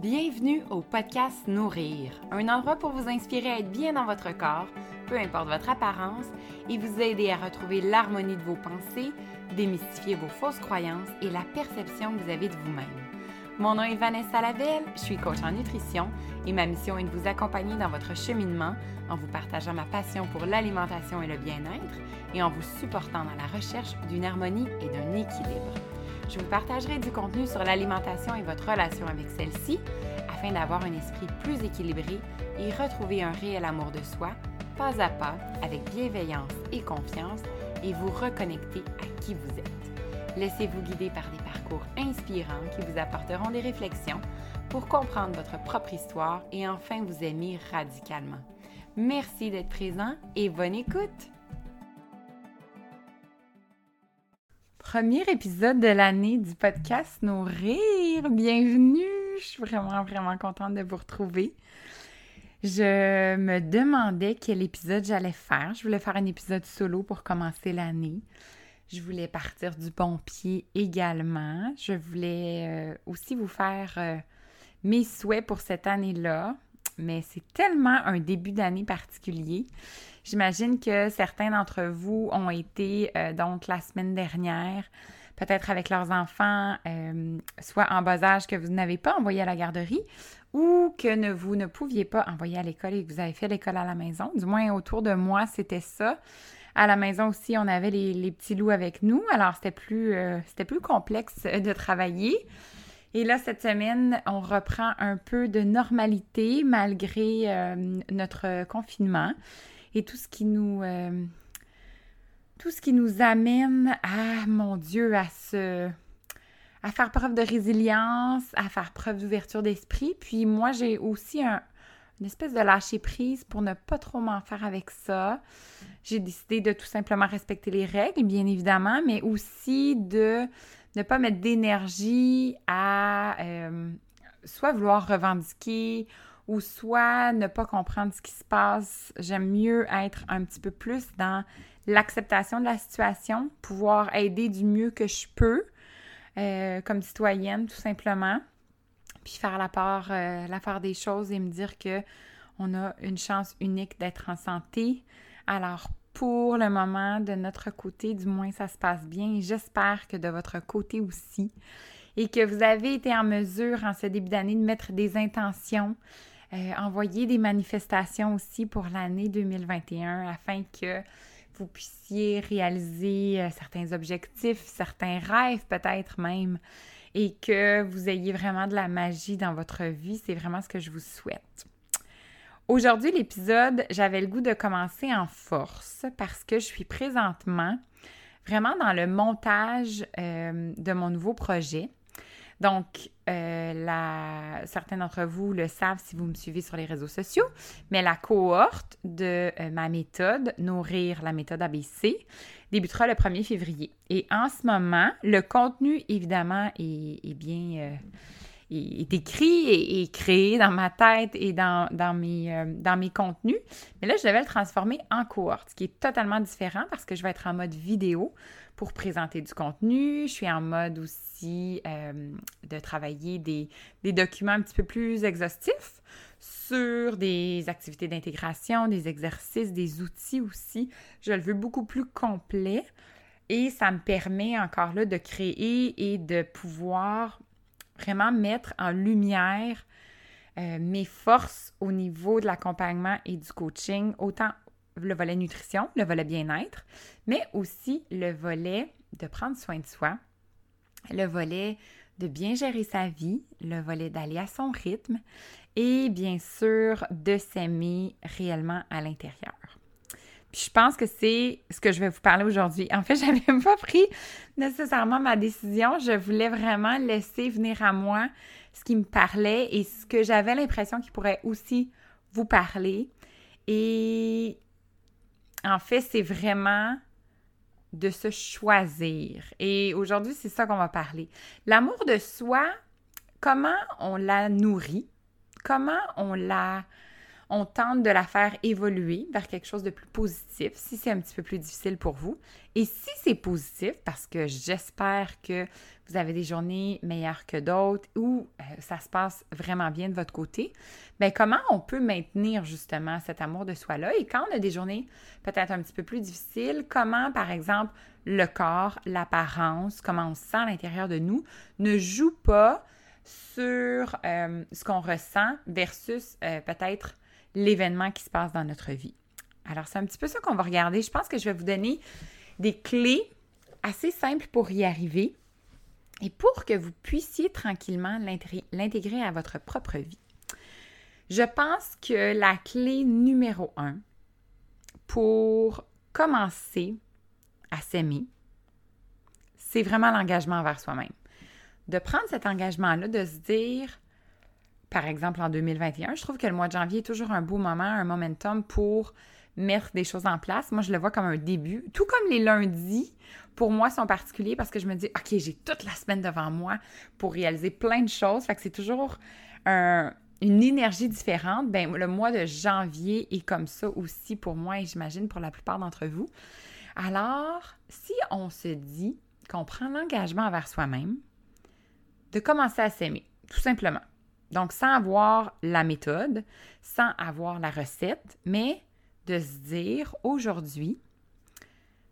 Bienvenue au podcast Nourrir, un endroit pour vous inspirer à être bien dans votre corps, peu importe votre apparence, et vous aider à retrouver l'harmonie de vos pensées, démystifier vos fausses croyances et la perception que vous avez de vous-même. Mon nom est Vanessa Lavelle, je suis coach en nutrition et ma mission est de vous accompagner dans votre cheminement en vous partageant ma passion pour l'alimentation et le bien-être et en vous supportant dans la recherche d'une harmonie et d'un équilibre. Je vous partagerai du contenu sur l'alimentation et votre relation avec celle-ci afin d'avoir un esprit plus équilibré et retrouver un réel amour de soi, pas à pas, avec bienveillance et confiance, et vous reconnecter à qui vous êtes. Laissez-vous guider par des parcours inspirants qui vous apporteront des réflexions pour comprendre votre propre histoire et enfin vous aimer radicalement. Merci d'être présent et bonne écoute! Premier épisode de l'année du podcast Nourrir. Bienvenue! Je suis vraiment, vraiment contente de vous retrouver. Je me demandais quel épisode j'allais faire. Je voulais faire un épisode solo pour commencer l'année. Je voulais partir du bon pied également. Je voulais euh, aussi vous faire euh, mes souhaits pour cette année-là. Mais c'est tellement un début d'année particulier. J'imagine que certains d'entre vous ont été euh, donc la semaine dernière, peut-être avec leurs enfants, euh, soit en bas âge que vous n'avez pas envoyé à la garderie ou que vous ne pouviez pas envoyer à l'école et que vous avez fait l'école à la maison. Du moins, autour de moi, c'était ça. À la maison aussi, on avait les, petits loups avec nous, alors c'était plus, euh, c'était plus complexe de travailler. Et là, cette semaine, on reprend un peu de normalité malgré notre confinement et tout ce qui nous euh, amène à mon Dieu à se à faire preuve de résilience, à faire preuve d'ouverture d'esprit. Puis moi, j'ai aussi une espèce de lâcher prise pour ne pas trop m'en faire avec ça. J'ai décidé de tout simplement respecter les règles, bien évidemment, mais aussi de ne pas mettre d'énergie à euh, soit vouloir revendiquer ou soit ne pas comprendre ce qui se passe. J'aime mieux être un petit peu plus dans l'acceptation de la situation, pouvoir aider du mieux que je peux euh, comme citoyenne, tout simplement, puis faire la part, euh, la part des choses et me dire que on a une chance unique d'être en santé. Alors, pour le moment, de notre côté, du moins, ça se passe bien. J'espère que de votre côté aussi. Et que vous avez été en mesure, en ce début d'année, de mettre des intentions, euh, envoyer des manifestations aussi pour l'année 2021 afin que vous puissiez réaliser euh, certains objectifs, certains rêves peut-être même, et que vous ayez vraiment de la magie dans votre vie. C'est vraiment ce que je vous souhaite. Aujourd'hui, l'épisode, j'avais le goût de commencer en force parce que je suis présentement vraiment dans le montage euh, de mon nouveau projet. Donc, euh, certains d'entre vous le savent si vous me suivez sur les réseaux sociaux, mais la cohorte de euh, ma méthode, Nourrir la méthode ABC, débutera le 1er février. Et en ce moment, le contenu, évidemment, est, bien... Euh, écrit et, créé dans ma tête et dans, dans, mes, dans mes contenus. Mais là, je devais le transformer en cohorte, ce qui est totalement différent parce que je vais être en mode vidéo pour présenter du contenu. Je suis en mode aussi euh, de travailler des, documents un petit peu plus exhaustifs sur des activités d'intégration, des exercices, des outils aussi. Je le veux beaucoup plus complet et ça me permet encore là de créer et de pouvoir vraiment mettre en lumière euh, mes forces au niveau de l'accompagnement et du coaching, autant le volet nutrition, le volet bien-être, mais aussi le volet de prendre soin de soi, le volet de bien gérer sa vie, le volet d'aller à son rythme et bien sûr de s'aimer réellement à l'intérieur. Puis je pense que c'est ce que je vais vous parler aujourd'hui. En fait, je n'avais pas pris nécessairement ma décision. Je voulais vraiment laisser venir à moi ce qui me parlait et ce que j'avais l'impression qu'il pourrait aussi vous parler. Et en fait, c'est vraiment de se choisir. Et aujourd'hui, c'est ça qu'on va parler. L'amour de soi, comment on la nourrit, comment on la on tente de la faire évoluer vers quelque chose de plus positif si c'est un petit peu plus difficile pour vous. Et si c'est positif, parce que j'espère que vous avez des journées meilleures que d'autres ou euh, ça se passe vraiment bien de votre côté, bien comment on peut maintenir justement cet amour de soi-là? Et quand on a des journées peut-être un petit peu plus difficiles, comment par exemple le corps, l'apparence, comment on se sent à l'intérieur de nous ne joue pas sur euh, ce qu'on ressent versus euh, peut-être l'événement qui se passe dans notre vie. Alors, c'est un petit peu ça qu'on va regarder. Je pense que je vais vous donner des clés assez simples pour y arriver et pour que vous puissiez tranquillement l'intégrer à votre propre vie. Je pense que la clé numéro un pour commencer à s'aimer, c'est vraiment l'engagement envers soi-même. De prendre cet engagement-là, de se dire, par exemple en 2021, je trouve que le mois de janvier est toujours un beau moment, un momentum pour mettre des choses en place. Moi, je le vois comme un début. Tout comme les lundis, pour moi, sont particuliers parce que je me dis, OK, j'ai toute la semaine devant moi pour réaliser plein de choses. Fait que c'est toujours une énergie différente. Ben, le mois de janvier est comme ça aussi pour moi et j'imagine pour la plupart d'entre vous. Alors, si on se dit qu'on prend l'engagement envers soi-même, de commencer à s'aimer, tout simplement. Donc, sans avoir la méthode, sans avoir la recette, mais de se dire aujourd'hui,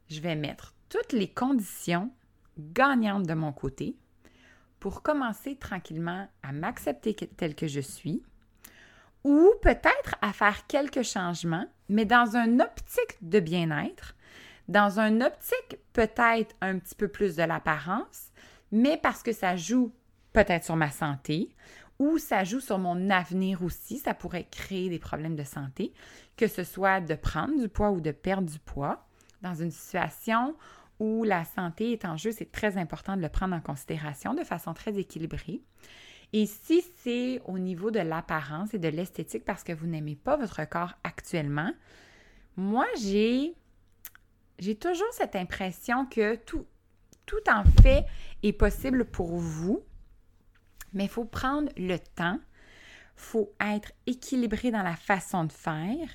je vais mettre toutes les conditions gagnantes de mon côté pour commencer tranquillement à m'accepter tel que je suis ou peut-être à faire quelques changements, mais dans une optique de bien-être, dans une optique peut-être un petit peu plus de l'apparence, mais parce que ça joue peut-être sur ma santé ou ça joue sur mon avenir aussi. Ça pourrait créer des problèmes de santé, que ce soit de prendre du poids ou de perdre du poids. Dans une situation où la santé est en jeu, c'est très important de le prendre en considération de façon très équilibrée. Et si c'est au niveau de l'apparence et de l'esthétique parce que vous n'aimez pas votre corps actuellement, moi, j'ai, toujours cette impression que tout, tout en fait est possible pour vous mais il faut prendre le temps, il faut être équilibré dans la façon de faire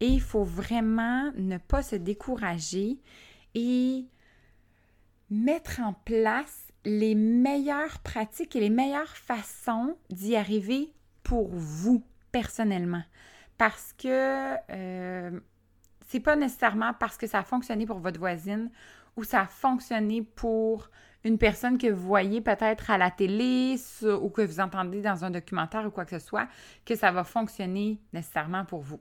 et il faut vraiment ne pas se décourager et mettre en place les meilleures pratiques et les meilleures façons d'y arriver pour vous personnellement. Parce que euh, c'est pas nécessairement parce que ça a fonctionné pour votre voisine ou ça a fonctionné pour une personne que vous voyez peut-être à la télé ou que vous entendez dans un documentaire ou quoi que ce soit, que ça va fonctionner nécessairement pour vous.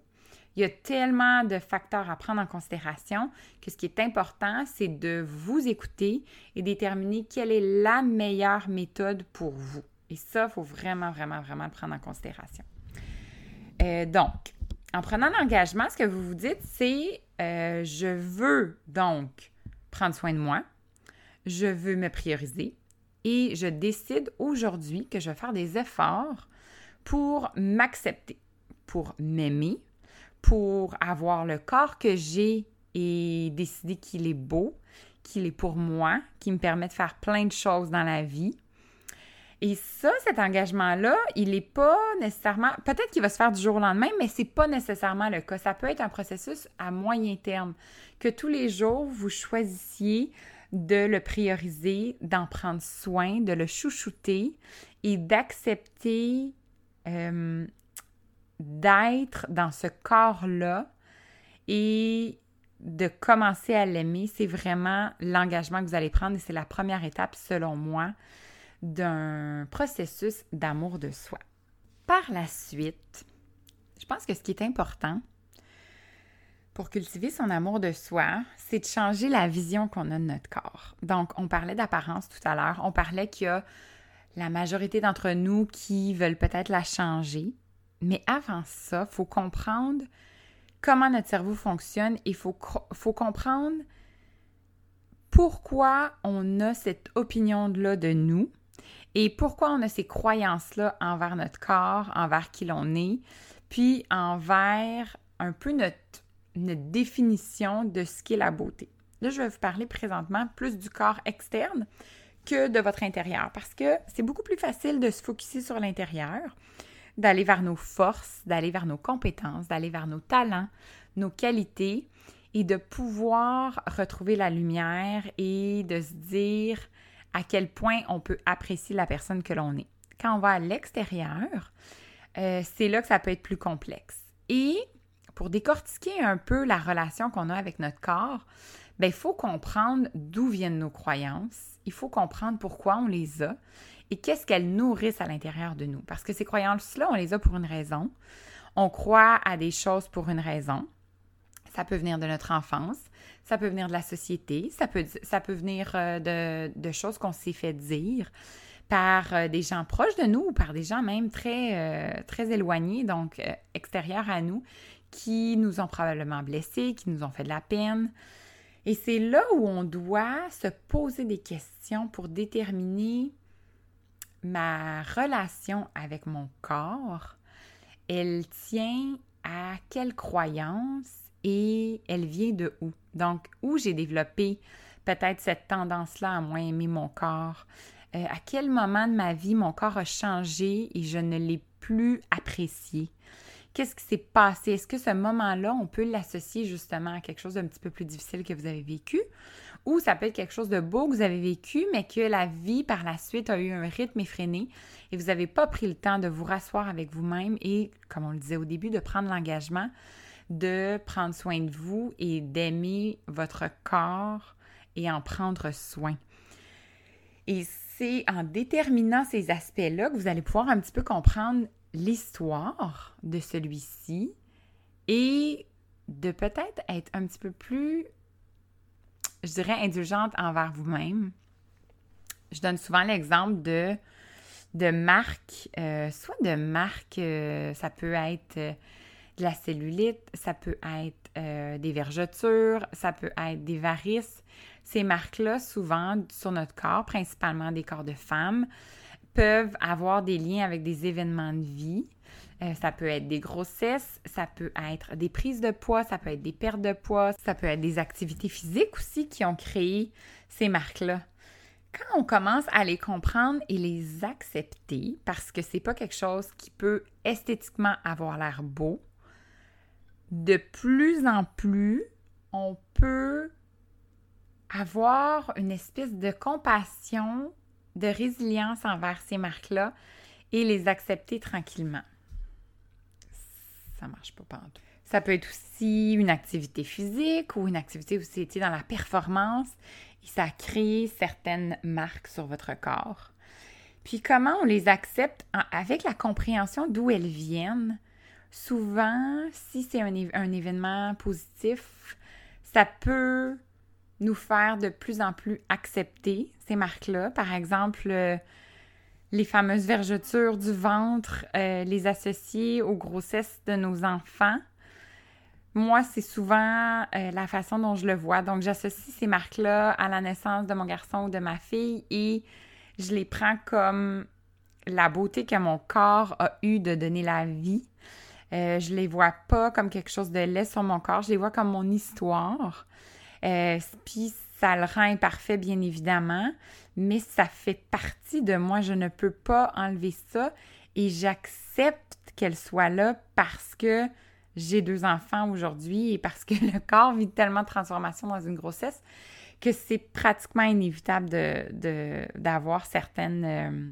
Il y a tellement de facteurs à prendre en considération que ce qui est important, c'est de vous écouter et déterminer quelle est la meilleure méthode pour vous. Et ça, il faut vraiment, vraiment, vraiment le prendre en considération. Euh, donc, en prenant l'engagement, ce que vous vous dites, c'est euh, je veux donc prendre soin de moi, je veux me prioriser et je décide aujourd'hui que je vais faire des efforts pour m'accepter, pour m'aimer, pour avoir le corps que j'ai et décider qu'il est beau, qu'il est pour moi, qui me permet de faire plein de choses dans la vie. Et ça, cet engagement-là, il n'est pas nécessairement. Peut-être qu'il va se faire du jour au lendemain, mais ce n'est pas nécessairement le cas. Ça peut être un processus à moyen terme. Que tous les jours, vous choisissiez de le prioriser, d'en prendre soin, de le chouchouter et d'accepter euh, d'être dans ce corps-là et de commencer à l'aimer, c'est vraiment l'engagement que vous allez prendre et c'est la première étape, selon moi, d'un processus d'amour de soi. Par la suite, je pense que ce qui est important, pour cultiver son amour de soi, c'est de changer la vision qu'on a de notre corps. Donc, on parlait d'apparence tout à l'heure. On parlait qu'il y a la majorité d'entre nous qui veulent peut-être la changer. Mais avant ça, il faut comprendre comment notre cerveau fonctionne et il faut, comprendre pourquoi on a cette opinion-là de nous et pourquoi on a ces croyances-là envers notre corps, envers qui l'on est, puis envers un peu notre une définition de ce qu'est la beauté. Là, je vais vous parler présentement plus du corps externe que de votre intérieur parce que c'est beaucoup plus facile de se focuser sur l'intérieur. d'aller vers nos forces, d'aller vers nos compétences, d'aller vers nos talents, nos qualités et de pouvoir retrouver la lumière et de se dire à quel point on peut apprécier la personne que l'on est. Quand on va à l'extérieur, euh, c'est là que ça peut être plus complexe. Et pour décortiquer un peu la relation qu'on a avec notre corps, ben, il faut comprendre d'où viennent nos croyances, il faut comprendre pourquoi on les a et qu'est-ce qu'elles nourrissent à l'intérieur de nous. Parce que ces croyances-là, on les a pour une raison. On croit à des choses pour une raison. Ça peut venir de notre enfance, ça peut venir de la société, ça peut, ça peut venir euh, de, de choses qu'on s'est fait dire par euh, des gens proches de nous ou par des gens même très, euh, très éloignés, donc extérieurs à nous, qui nous ont probablement blessés, qui nous ont fait de la peine. Et c'est là où on doit se poser des questions pour déterminer ma relation avec mon corps, elle tient à quelle croyance et elle vient de où? Donc, où j'ai développé peut-être cette tendance-là à moins aimer mon corps? Euh, à quel moment de ma vie mon corps a changé et je ne l'ai plus apprécié? Qu'est-ce qui s'est passé? Est-ce que ce moment-là, on peut l'associer justement à quelque chose d'un petit peu plus difficile que vous avez vécu? Ou ça peut être quelque chose de beau que vous avez vécu, mais que la vie par la suite a eu un rythme effréné et vous n'avez pas pris le temps de vous rasseoir avec vous-même et, comme on le disait au début, de prendre l'engagement de prendre soin de vous et d'aimer votre corps et en prendre soin. Et c'est en déterminant ces aspects-là que vous allez pouvoir un petit peu comprendre l'histoire de celui-ci et de peut-être être un petit peu plus, je dirais, indulgente envers vous-même. Je donne souvent l'exemple de, de marques, euh, soit de marques, euh, ça peut être euh, de la cellulite, ça peut être des vergetures, ça peut être des varices. Ces marques-là, souvent sur notre corps, principalement des corps de femmes, peuvent avoir des liens avec des événements de vie. Euh, ça peut être des grossesses, ça peut être des prises de poids, ça peut être des pertes de poids, ça peut être des activités physiques aussi qui ont créé ces marques-là. Quand on commence à les comprendre et les accepter, parce que c'est pas quelque chose qui peut esthétiquement avoir l'air beau, de plus en plus, on peut avoir une espèce de compassion de résilience envers ces marques-là et les accepter tranquillement. Ça marche pas partout. Ça peut être aussi une activité physique ou une activité où c'était dans la performance et ça crée certaines marques sur votre corps. Puis comment on les accepte avec la compréhension d'où elles viennent? Souvent, si c'est un événement positif, ça peut nous faire de plus en plus accepter ces marques-là. Par exemple, euh, les fameuses vergetures du ventre, euh, les associer aux grossesses de nos enfants. Moi, c'est souvent euh, la façon dont je le vois. Donc, j'associe ces marques-là à la naissance de mon garçon ou de ma fille et je les prends comme la beauté que mon corps a eu de donner la vie. je les vois pas comme quelque chose de laid sur mon corps, je les vois comme mon histoire. Euh, puis ça le rend imparfait, bien évidemment, mais ça fait partie de moi. Je ne peux pas enlever ça et j'accepte qu'elle soit là parce que j'ai deux enfants aujourd'hui et parce que le corps vit tellement de transformations dans une grossesse que c'est pratiquement inévitable d'avoir de, certaines... Euh,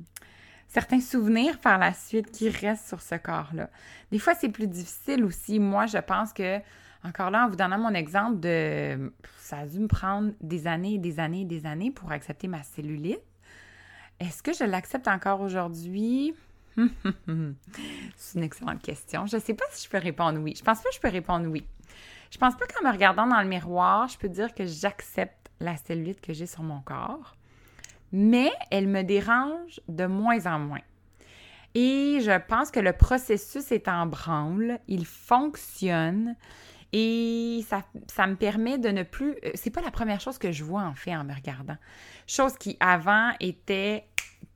certains souvenirs par la suite qui restent sur ce corps-là. Des fois, c'est plus difficile aussi. Moi, je pense que encore là, en vous donnant mon exemple de ça a dû me prendre des années et des années et des années pour accepter ma cellulite. Est-ce que je l'accepte encore aujourd'hui? C'est une excellente question. Je ne sais pas si je peux répondre oui. Je pense pas que je peux répondre oui. Je pense pas qu'en me regardant dans le miroir, je peux dire que j'accepte la cellulite que j'ai sur mon corps, mais elle me dérange de moins en moins. Et je pense que le processus est en branle, il fonctionne. Et ça, ça, me permet de ne plus. Euh, c'est pas la première chose que je vois en fait en me regardant. Chose qui avant était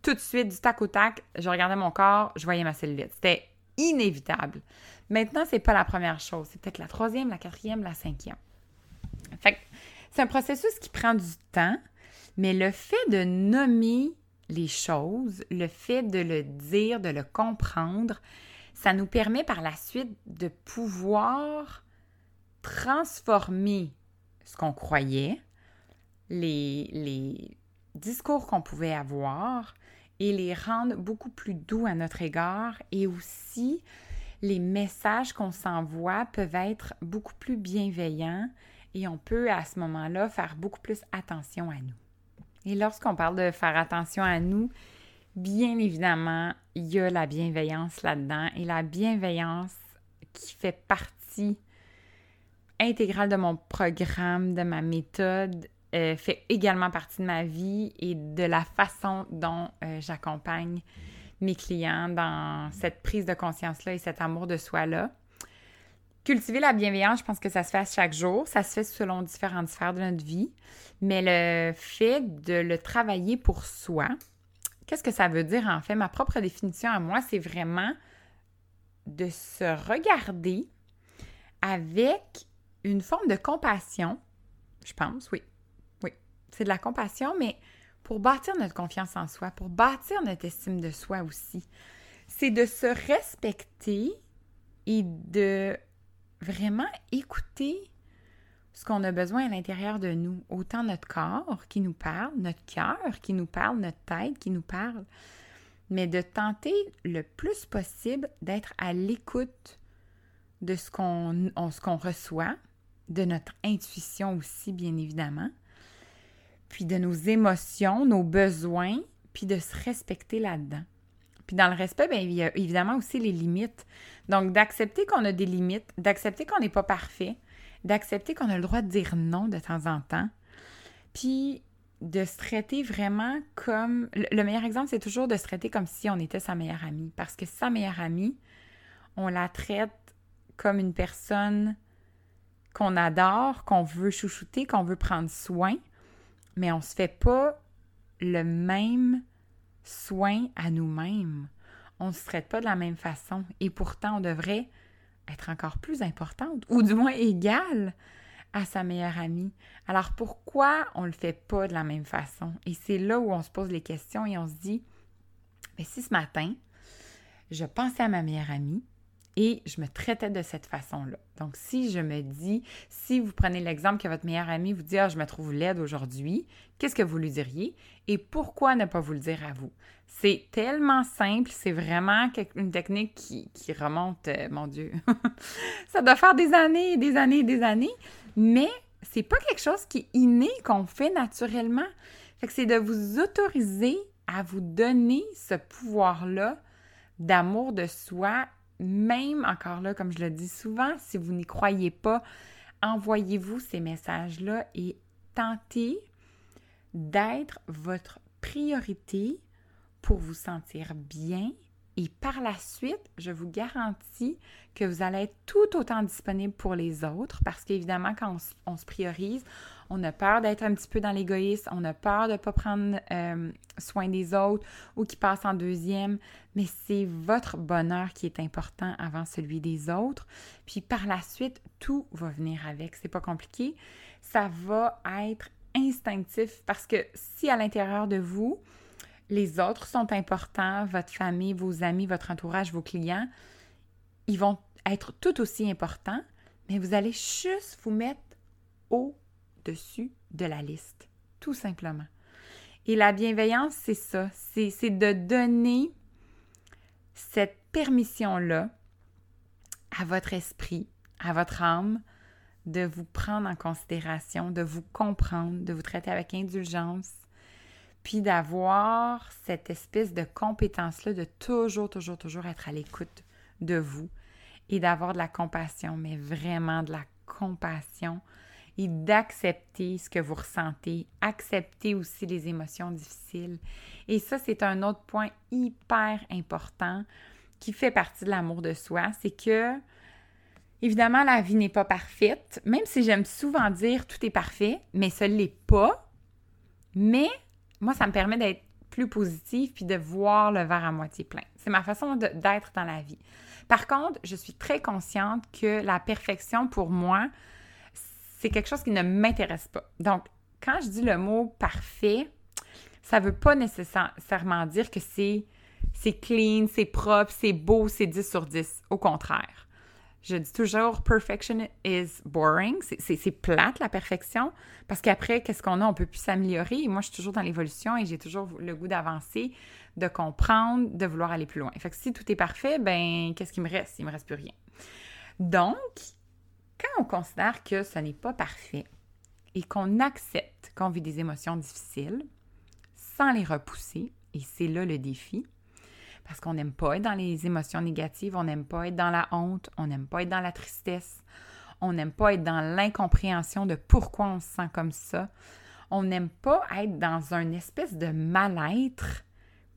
tout de suite du tac au tac. Je regardais mon corps, je voyais ma cellulite. C'était inévitable. Maintenant, c'est pas la première chose. C'est peut-être la troisième, la quatrième, la cinquième. Fait c'est un processus qui prend du temps, mais le fait de nommer les choses, le fait de le dire, de le comprendre, ça nous permet par la suite de pouvoir transformer ce qu'on croyait, les, les discours qu'on pouvait avoir et les rendre beaucoup plus doux à notre égard et aussi les messages qu'on s'envoie peuvent être beaucoup plus bienveillants et on peut à ce moment-là faire beaucoup plus attention à nous. Et lorsqu'on parle de faire attention à nous, bien évidemment, il y a la bienveillance là-dedans et la bienveillance qui fait partie intégrale de mon programme, de ma méthode, euh, fait également partie de ma vie et de la façon dont euh, j'accompagne mes clients dans cette prise de conscience-là et cet amour de soi-là. Cultiver la bienveillance, je pense que ça se fait à chaque jour. Ça se fait selon différentes sphères de notre vie. Mais le fait de le travailler pour soi, qu'est-ce que ça veut dire en fait? Ma propre définition à moi, c'est vraiment de se regarder avec une forme de compassion, je pense, oui. Oui, c'est de la compassion, mais pour bâtir notre confiance en soi, pour bâtir notre estime de soi aussi. C'est de se respecter et de vraiment écouter ce qu'on a besoin à l'intérieur de nous, autant notre corps qui nous parle, notre cœur qui nous parle, notre tête qui nous parle, mais de tenter le plus possible d'être à l'écoute de ce qu'on reçoit, de notre intuition aussi, bien évidemment, puis de nos émotions, nos besoins, puis de se respecter là-dedans. Puis dans le respect, bien, il y a évidemment aussi les limites. Donc, d'accepter qu'on a des limites, d'accepter qu'on n'est pas parfait, d'accepter qu'on a le droit de dire non de temps en temps, puis de se traiter vraiment comme... Le meilleur exemple, c'est toujours de se traiter comme si on était sa meilleure amie. Parce que sa meilleure amie, on la traite comme une personne qu'on adore, qu'on veut chouchouter, qu'on veut prendre soin, mais on ne se fait pas le même soin à nous-mêmes. On ne se traite pas de la même façon. Et pourtant, on devrait être encore plus importante, ou du moins égale à sa meilleure amie. Alors pourquoi on ne le fait pas de la même façon? Et c'est là où on se pose les questions et on se dit, mais si ce matin, je pensais à ma meilleure amie, et je me traitais de cette façon-là. Donc, si je me dis, si vous prenez l'exemple que votre meilleur ami vous dit Ah, je me trouve laide aujourd'hui, qu'est-ce que vous lui diriez? Et pourquoi ne pas vous le dire à vous? C'est tellement simple, c'est vraiment une technique qui, remonte, euh, mon Dieu, ça doit faire des années des années des années, mais c'est pas quelque chose qui est inné, qu'on fait naturellement. Que c'est de vous autoriser à vous donner ce pouvoir-là d'amour de soi même encore là, comme je le dis souvent, si vous n'y croyez pas, envoyez-vous ces messages-là et tentez d'être votre priorité pour vous sentir bien. Et par la suite, je vous garantis que vous allez être tout autant disponible pour les autres parce qu'évidemment, quand on, se priorise, on a peur d'être un petit peu dans l'égoïsme, on a peur de ne pas prendre euh, soin des autres ou qui passe en deuxième, mais c'est votre bonheur qui est important avant celui des autres. Puis par la suite, tout va venir avec. C'est pas compliqué. Ça va être instinctif parce que si à l'intérieur de vous, les autres sont importants, votre famille, vos amis, votre entourage, vos clients, ils vont être tout aussi importants, mais vous allez juste vous mettre au-dessus de la liste, tout simplement. Et la bienveillance, c'est ça, c'est de donner cette permission-là à votre esprit, à votre âme, de vous prendre en considération, de vous comprendre, de vous traiter avec indulgence, puis d'avoir cette espèce de compétence-là de toujours, toujours, toujours être à l'écoute de vous et d'avoir de la compassion, mais vraiment de la compassion et d'accepter ce que vous ressentez, accepter aussi les émotions difficiles. Et ça, c'est un autre point hyper important qui fait partie de l'amour de soi, c'est que, évidemment, la vie n'est pas parfaite, même si j'aime souvent dire tout est parfait, mais ce ne l'est pas. Mais moi, ça me permet d'être plus positive puis de voir le verre à moitié plein. C'est ma façon d'être dans la vie. Par contre, je suis très consciente que la perfection, pour moi, c'est quelque chose qui ne m'intéresse pas. Donc, quand je dis le mot parfait, ça ne veut pas nécessairement dire que c'est clean, c'est propre, c'est beau, c'est 10 sur 10. Au contraire. Je dis toujours, perfection is boring. C'est plate, la perfection, parce qu'après, qu'est-ce qu'on a? On peut plus s'améliorer. moi, je suis toujours dans l'évolution et j'ai toujours le goût d'avancer, de comprendre, de vouloir aller plus loin. Fait que si tout est parfait, ben, qu'est-ce qui me reste? Il me reste plus rien. Donc, quand on considère que ce n'est pas parfait et qu'on accepte qu'on vit des émotions difficiles sans les repousser, et c'est là le défi, parce qu'on n'aime pas être dans les émotions négatives, on n'aime pas être dans la honte, on n'aime pas être dans la tristesse, on n'aime pas être dans l'incompréhension de pourquoi on se sent comme ça, on n'aime pas être dans une espèce de mal-être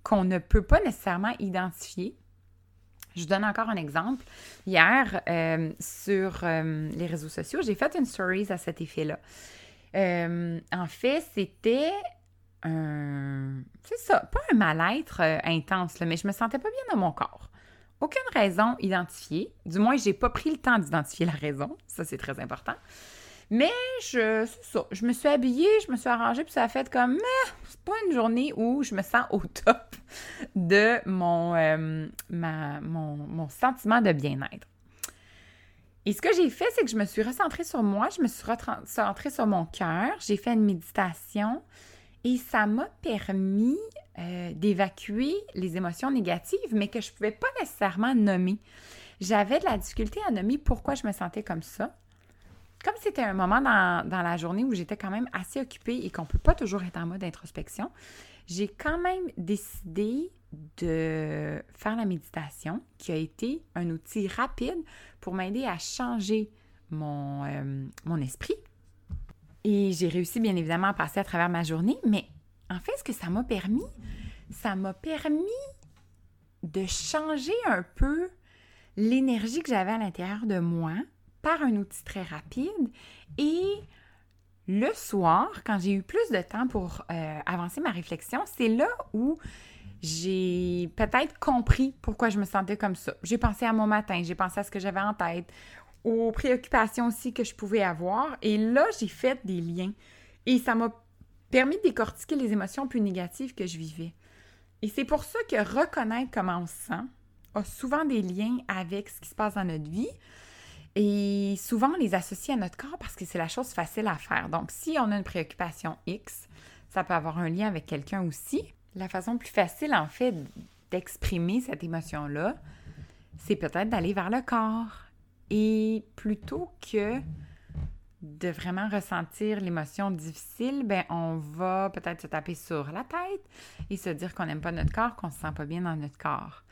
qu'on ne peut pas nécessairement identifier. Je donne encore un exemple. Hier, euh, sur euh, les réseaux sociaux, j'ai fait une story à cet effet-là. Euh, en fait, c'était un. C'est ça, pas un mal-être intense, mais je me sentais pas bien dans mon corps. Aucune raison identifiée. Du moins, j'ai pas pris le temps d'identifier la raison. Ça, c'est très important. Mais je, ça. Je me suis habillée, je me suis arrangée, puis ça a fait comme, mais c'est pas une journée où je me sens au top de mon, euh, mon, mon sentiment de bien-être. Et ce que j'ai fait, c'est que je me suis recentrée sur moi, je me suis recentrée sur mon cœur, j'ai fait une méditation, et ça m'a permis euh, d'évacuer les émotions négatives, mais que je ne pouvais pas nécessairement nommer. J'avais de la difficulté à nommer pourquoi je me sentais comme ça. Comme c'était un moment dans, la journée où j'étais quand même assez occupée et qu'on ne peut pas toujours être en mode introspection, j'ai quand même décidé de faire la méditation, qui a été un outil rapide pour m'aider à changer mon, euh, mon esprit, et j'ai réussi bien évidemment à passer à travers ma journée, mais en fait, ce que ça m'a permis, ça m'a permis de changer un peu l'énergie que j'avais à l'intérieur de moi un outil très rapide. Et le soir, quand j'ai eu plus de temps pour euh, avancer ma réflexion, c'est là où j'ai peut-être compris pourquoi je me sentais comme ça. J'ai pensé à mon matin, j'ai pensé à ce que j'avais en tête, aux préoccupations aussi que je pouvais avoir. Et là, j'ai fait des liens. Et ça m'a permis de décortiquer les émotions plus négatives que je vivais. Et c'est pour ça que reconnaître comment on se sent a souvent des liens avec ce qui se passe dans notre vie. Et souvent, on les associe à notre corps parce que c'est la chose facile à faire. Donc, si on a une préoccupation X, ça peut avoir un lien avec quelqu'un aussi. La façon plus facile, en fait, d'exprimer cette émotion-là, c'est peut-être d'aller vers le corps, et plutôt que de vraiment ressentir l'émotion difficile, ben on va peut-être se taper sur la tête et se dire qu'on n'aime pas notre corps, qu'on se sent pas bien dans notre corps.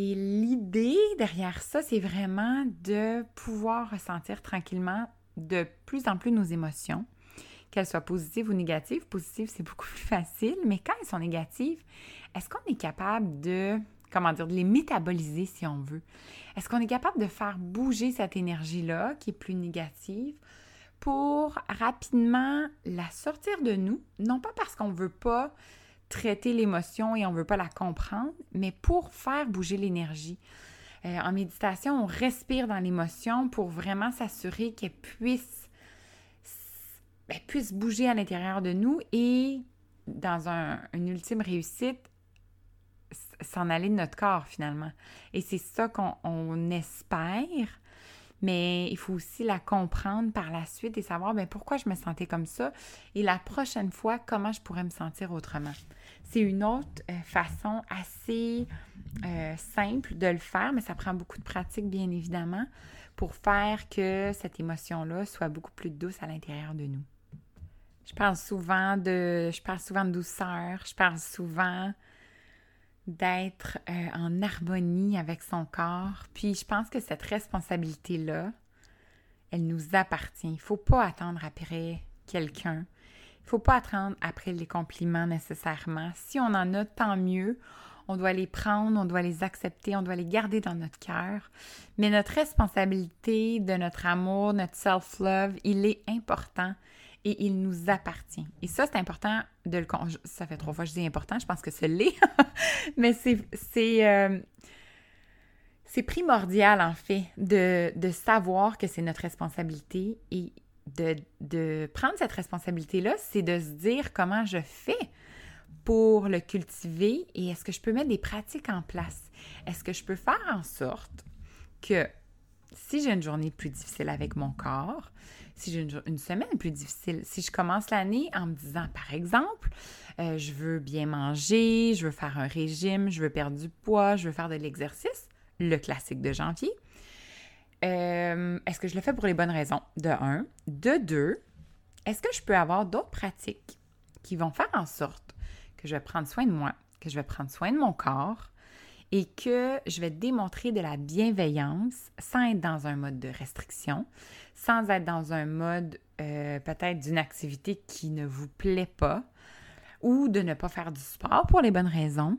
Et l'idée derrière ça, c'est vraiment de pouvoir ressentir tranquillement de plus en plus nos émotions, qu'elles soient positives ou négatives. Positives, c'est beaucoup plus facile, mais quand elles sont négatives, est-ce qu'on est capable de comment dire, de les métaboliser si on veut? Est-ce qu'on est capable de faire bouger cette énergie-là qui est plus négative pour rapidement la sortir de nous, non pas parce qu'on ne veut pas traiter l'émotion et on ne veut pas la comprendre, mais pour faire bouger l'énergie. Euh, en méditation, on respire dans l'émotion pour vraiment s'assurer qu'elle puisse, puisse bouger à l'intérieur de nous et dans une ultime réussite, s'en aller de notre corps finalement. Et c'est ça qu'on espère, mais il faut aussi la comprendre par la suite et savoir bien, pourquoi je me sentais comme ça et la prochaine fois, comment je pourrais me sentir autrement. C'est une autre euh, façon assez euh, simple de le faire, mais ça prend beaucoup de pratique, bien évidemment, pour faire que cette émotion-là soit beaucoup plus douce à l'intérieur de nous. Je parle souvent de, je parle souvent de douceur, je parle souvent d'être euh, en harmonie avec son corps. Puis je pense que cette responsabilité-là, elle nous appartient. Il ne faut pas attendre après quelqu'un. Il ne faut pas attendre après les compliments nécessairement. Si on en a, tant mieux. On doit les prendre, on doit les accepter, on doit les garder dans notre cœur. Mais notre responsabilité de notre amour, notre self-love, il est important et il nous appartient. Et ça, c'est important de le... Ça fait trois fois que je dis important, je pense que c'est l'est, mais c'est... C'est, euh, c'est primordial, en fait, de, de savoir que c'est notre responsabilité et de, de prendre cette responsabilité-là, c'est de se dire comment je fais pour le cultiver et est-ce que je peux mettre des pratiques en place? Est-ce que je peux faire en sorte que si j'ai une journée plus difficile avec mon corps, si j'ai une, semaine plus difficile, si je commence l'année en me disant, par exemple, euh, je veux bien manger, je veux faire un régime, je veux perdre du poids, je veux faire de l'exercice, le classique de janvier, euh, est-ce que je le fais pour les bonnes raisons? De un. De deux, est-ce que je peux avoir d'autres pratiques qui vont faire en sorte que je vais prendre soin de moi, que je vais prendre soin de mon corps et que je vais démontrer de la bienveillance sans être dans un mode de restriction, sans être dans un mode euh, peut-être d'une activité qui ne vous plaît pas ou de ne pas faire du sport pour les bonnes raisons.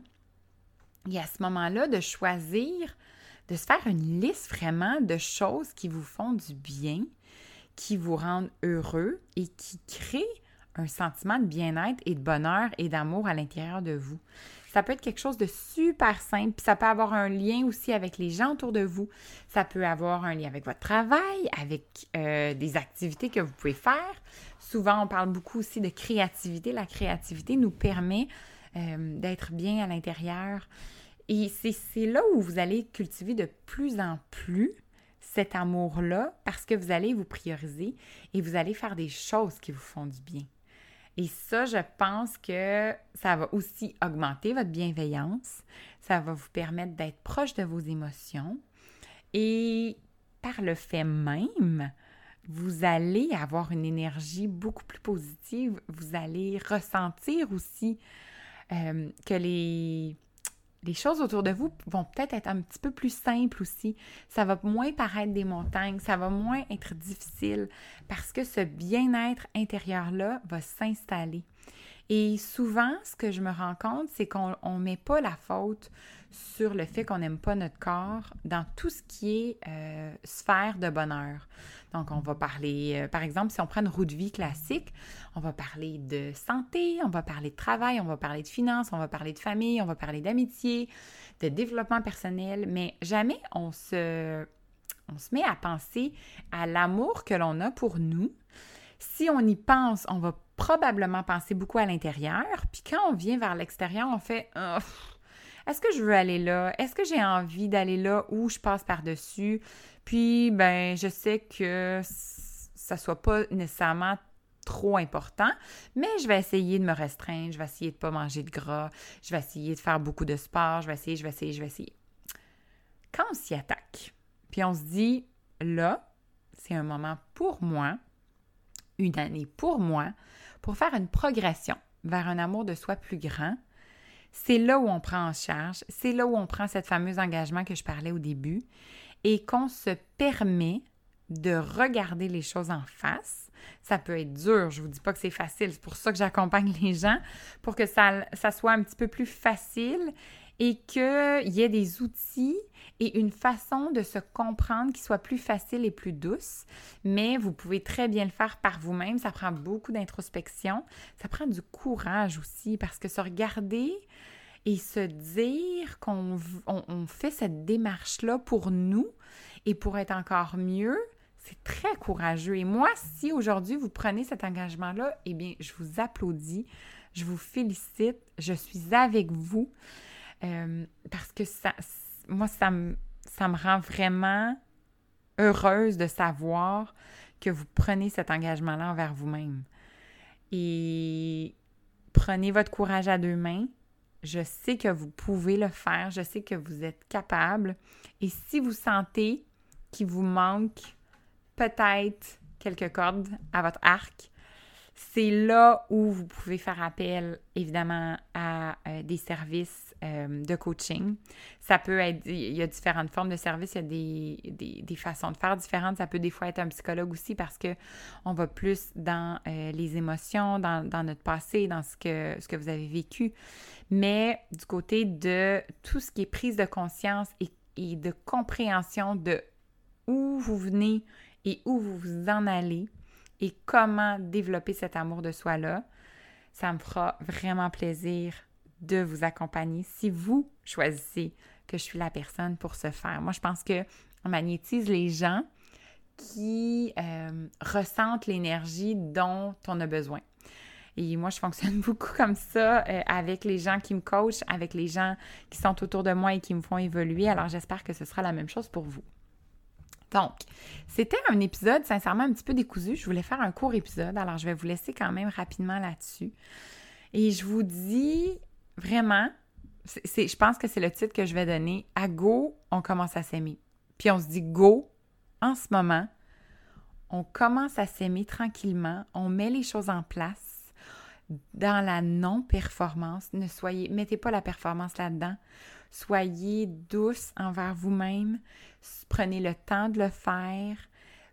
Et à ce moment-là, de choisir, de se faire une liste vraiment de choses qui vous font du bien, qui vous rendent heureux et qui créent un sentiment de bien-être et de bonheur et d'amour à l'intérieur de vous. Ça peut être quelque chose de super simple, puis ça peut avoir un lien aussi avec les gens autour de vous. Ça peut avoir un lien avec votre travail, avec euh, des activités que vous pouvez faire. Souvent, on parle beaucoup aussi de créativité. La créativité nous permet euh, d'être bien à l'intérieur. Et c'est là où vous allez cultiver de plus en plus cet amour-là parce que vous allez vous prioriser et vous allez faire des choses qui vous font du bien. Et ça, je pense que ça va aussi augmenter votre bienveillance, ça va vous permettre d'être proche de vos émotions. Et par le fait même, vous allez avoir une énergie beaucoup plus positive, vous allez ressentir aussi euh, que les les choses autour de vous vont peut-être être un petit peu plus simples aussi. Ça va moins paraître des montagnes, ça va moins être difficile parce que ce bien-être intérieur-là va s'installer. Et souvent, ce que je me rends compte, c'est qu'on ne met pas la faute sur le fait qu'on n'aime pas notre corps dans tout ce qui est euh, sphère de bonheur. Donc, on va parler, euh, par exemple, si on prend une route de vie classique, on va parler de santé, on va parler de travail, on va parler de finances, on va parler de famille, on va parler d'amitié, de développement personnel, mais jamais on se, on se met à penser à l'amour que l'on a pour nous. Si on y pense, on va probablement penser beaucoup à l'intérieur, puis quand on vient vers l'extérieur, on fait est-ce que je veux aller là? Est-ce que j'ai envie d'aller là où je passe par-dessus? Puis, ben, je sais que ça soit pas nécessairement trop important, mais je vais essayer de me restreindre, je vais essayer de ne pas manger de gras, je vais essayer de faire beaucoup de sport, je vais essayer, je vais essayer, je vais essayer. Quand on s'y attaque, puis on se dit, là, c'est un moment pour moi, une année pour moi, pour faire une progression vers un amour de soi plus grand, c'est là où on prend en charge, c'est là où on prend cet fameux engagement que je parlais au début et qu'on se permet de regarder les choses en face. Ça peut être dur, je ne vous dis pas que c'est facile, c'est pour ça que j'accompagne les gens, pour que ça, ça soit un petit peu plus facile et qu'il y ait des outils et une façon de se comprendre qui soit plus facile et plus douce. Mais vous pouvez très bien le faire par vous-même. Ça prend beaucoup d'introspection. Ça prend du courage aussi parce que se regarder et se dire qu'on fait cette démarche-là pour nous et pour être encore mieux, c'est très courageux. Et moi, si aujourd'hui vous prenez cet engagement-là, eh bien, je vous applaudis, je vous félicite, je suis avec vous euh, parce que ça, moi, ça me, ça me rend vraiment heureuse de savoir que vous prenez cet engagement-là envers vous-même. Et prenez votre courage à deux mains. Je sais que vous pouvez le faire. Je sais que vous êtes capable. Et si vous sentez qu'il vous manque peut-être quelques cordes à votre arc, c'est là où vous pouvez faire appel, évidemment, à euh, des services euh, de coaching. Ça peut être, il y a différentes formes de services, il y a des, des, façons de faire différentes. Ça peut des fois être un psychologue aussi parce que on va plus dans euh, les émotions, dans, dans, notre passé, dans ce que, ce que vous avez vécu. Mais du côté de tout ce qui est prise de conscience et, et de compréhension de où vous venez et où vous vous en allez, et comment développer cet amour de soi-là, ça me fera vraiment plaisir de vous accompagner si vous choisissez que je suis la personne pour ce faire. Moi, je pense que on magnétise les gens qui euh, ressentent l'énergie dont on a besoin. Et moi, je fonctionne beaucoup comme ça euh, avec les gens qui me coachent, avec les gens qui sont autour de moi et qui me font évoluer. Alors, j'espère que ce sera la même chose pour vous. Donc, c'était un épisode, sincèrement, un petit peu décousu. Je voulais faire un court épisode, alors je vais vous laisser quand même rapidement là-dessus. Et je vous dis vraiment, je pense que c'est le titre que je vais donner. À Go, on commence à s'aimer. Puis on se dit Go, en ce moment, on commence à s'aimer tranquillement, on met les choses en place dans la non-performance. Ne soyez, mettez pas la performance là-dedans. Soyez douce envers vous-même. Prenez le temps de le faire.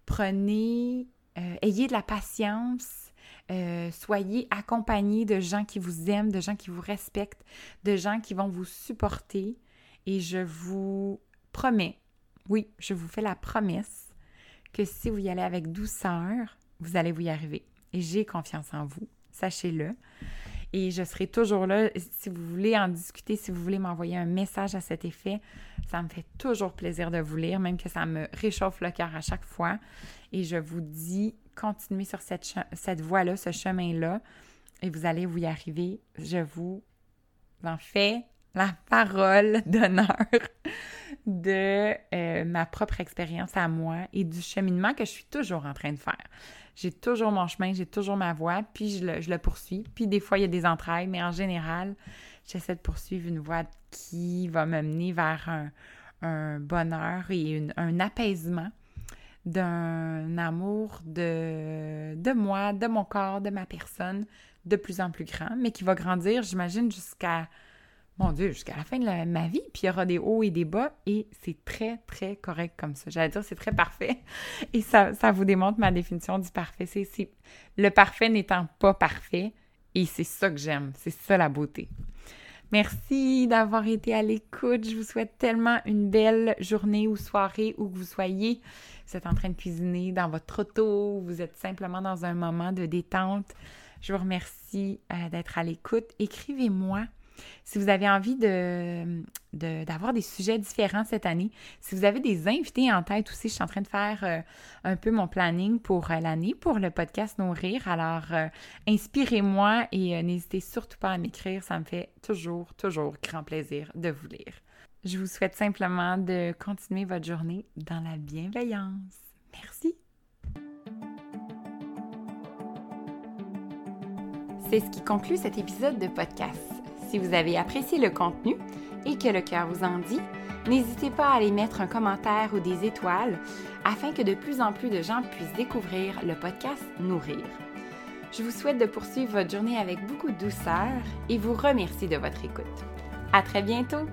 Prenez, euh, ayez de la patience. Euh, soyez accompagné de gens qui vous aiment, de gens qui vous respectent, de gens qui vont vous supporter. Et je vous promets, oui, je vous fais la promesse que si vous y allez avec douceur, vous allez vous y arriver. Et j'ai confiance en vous, sachez-le. Et je serai toujours là. Si vous voulez en discuter, si vous voulez m'envoyer un message à cet effet, ça me fait toujours plaisir de vous lire, même que ça me réchauffe le cœur à chaque fois. Et je vous dis, continuez sur cette, voie-là, ce chemin-là, et vous allez vous y arriver. Je vous en fais la parole d'honneur de euh, ma propre expérience à moi et du cheminement que je suis toujours en train de faire. J'ai toujours mon chemin, j'ai toujours ma voie, puis je le, poursuis. Puis des fois, il y a des entrailles, mais en général, j'essaie de poursuivre une voie qui va me mener vers un, bonheur et un apaisement d'un amour de, de moi, de mon corps, de ma personne, de plus en plus grand, mais qui va grandir, j'imagine, jusqu'à mon Dieu, jusqu'à la fin de ma vie, puis il y aura des hauts et des bas, et c'est très, très correct comme ça. J'allais dire, c'est très parfait, et ça, ça vous démontre ma définition du parfait. C'est le parfait n'étant pas parfait, et c'est ça que j'aime, c'est ça la beauté. Merci d'avoir été à l'écoute. Je vous souhaite tellement une belle journée ou soirée où que vous soyez. Vous êtes en train de cuisiner dans votre auto, vous êtes simplement dans un moment de détente. Je vous remercie euh, d'être à l'écoute. Écrivez-moi si vous avez envie d'avoir des sujets différents cette année, si vous avez des invités en tête aussi, je suis en train de faire euh, un peu mon planning pour euh, l'année pour le podcast Nourrir. Alors, euh, inspirez-moi et n'hésitez surtout pas à m'écrire. Ça me fait toujours, toujours grand plaisir de vous lire. Je vous souhaite simplement de continuer votre journée dans la bienveillance. Merci. C'est ce qui conclut cet épisode de podcast. Si vous avez apprécié le contenu et que le cœur vous en dit, n'hésitez pas à aller mettre un commentaire ou des étoiles afin que de plus en plus de gens puissent découvrir le podcast Nourrir. Je vous souhaite de poursuivre votre journée avec beaucoup de douceur et vous remercie de votre écoute. À très bientôt!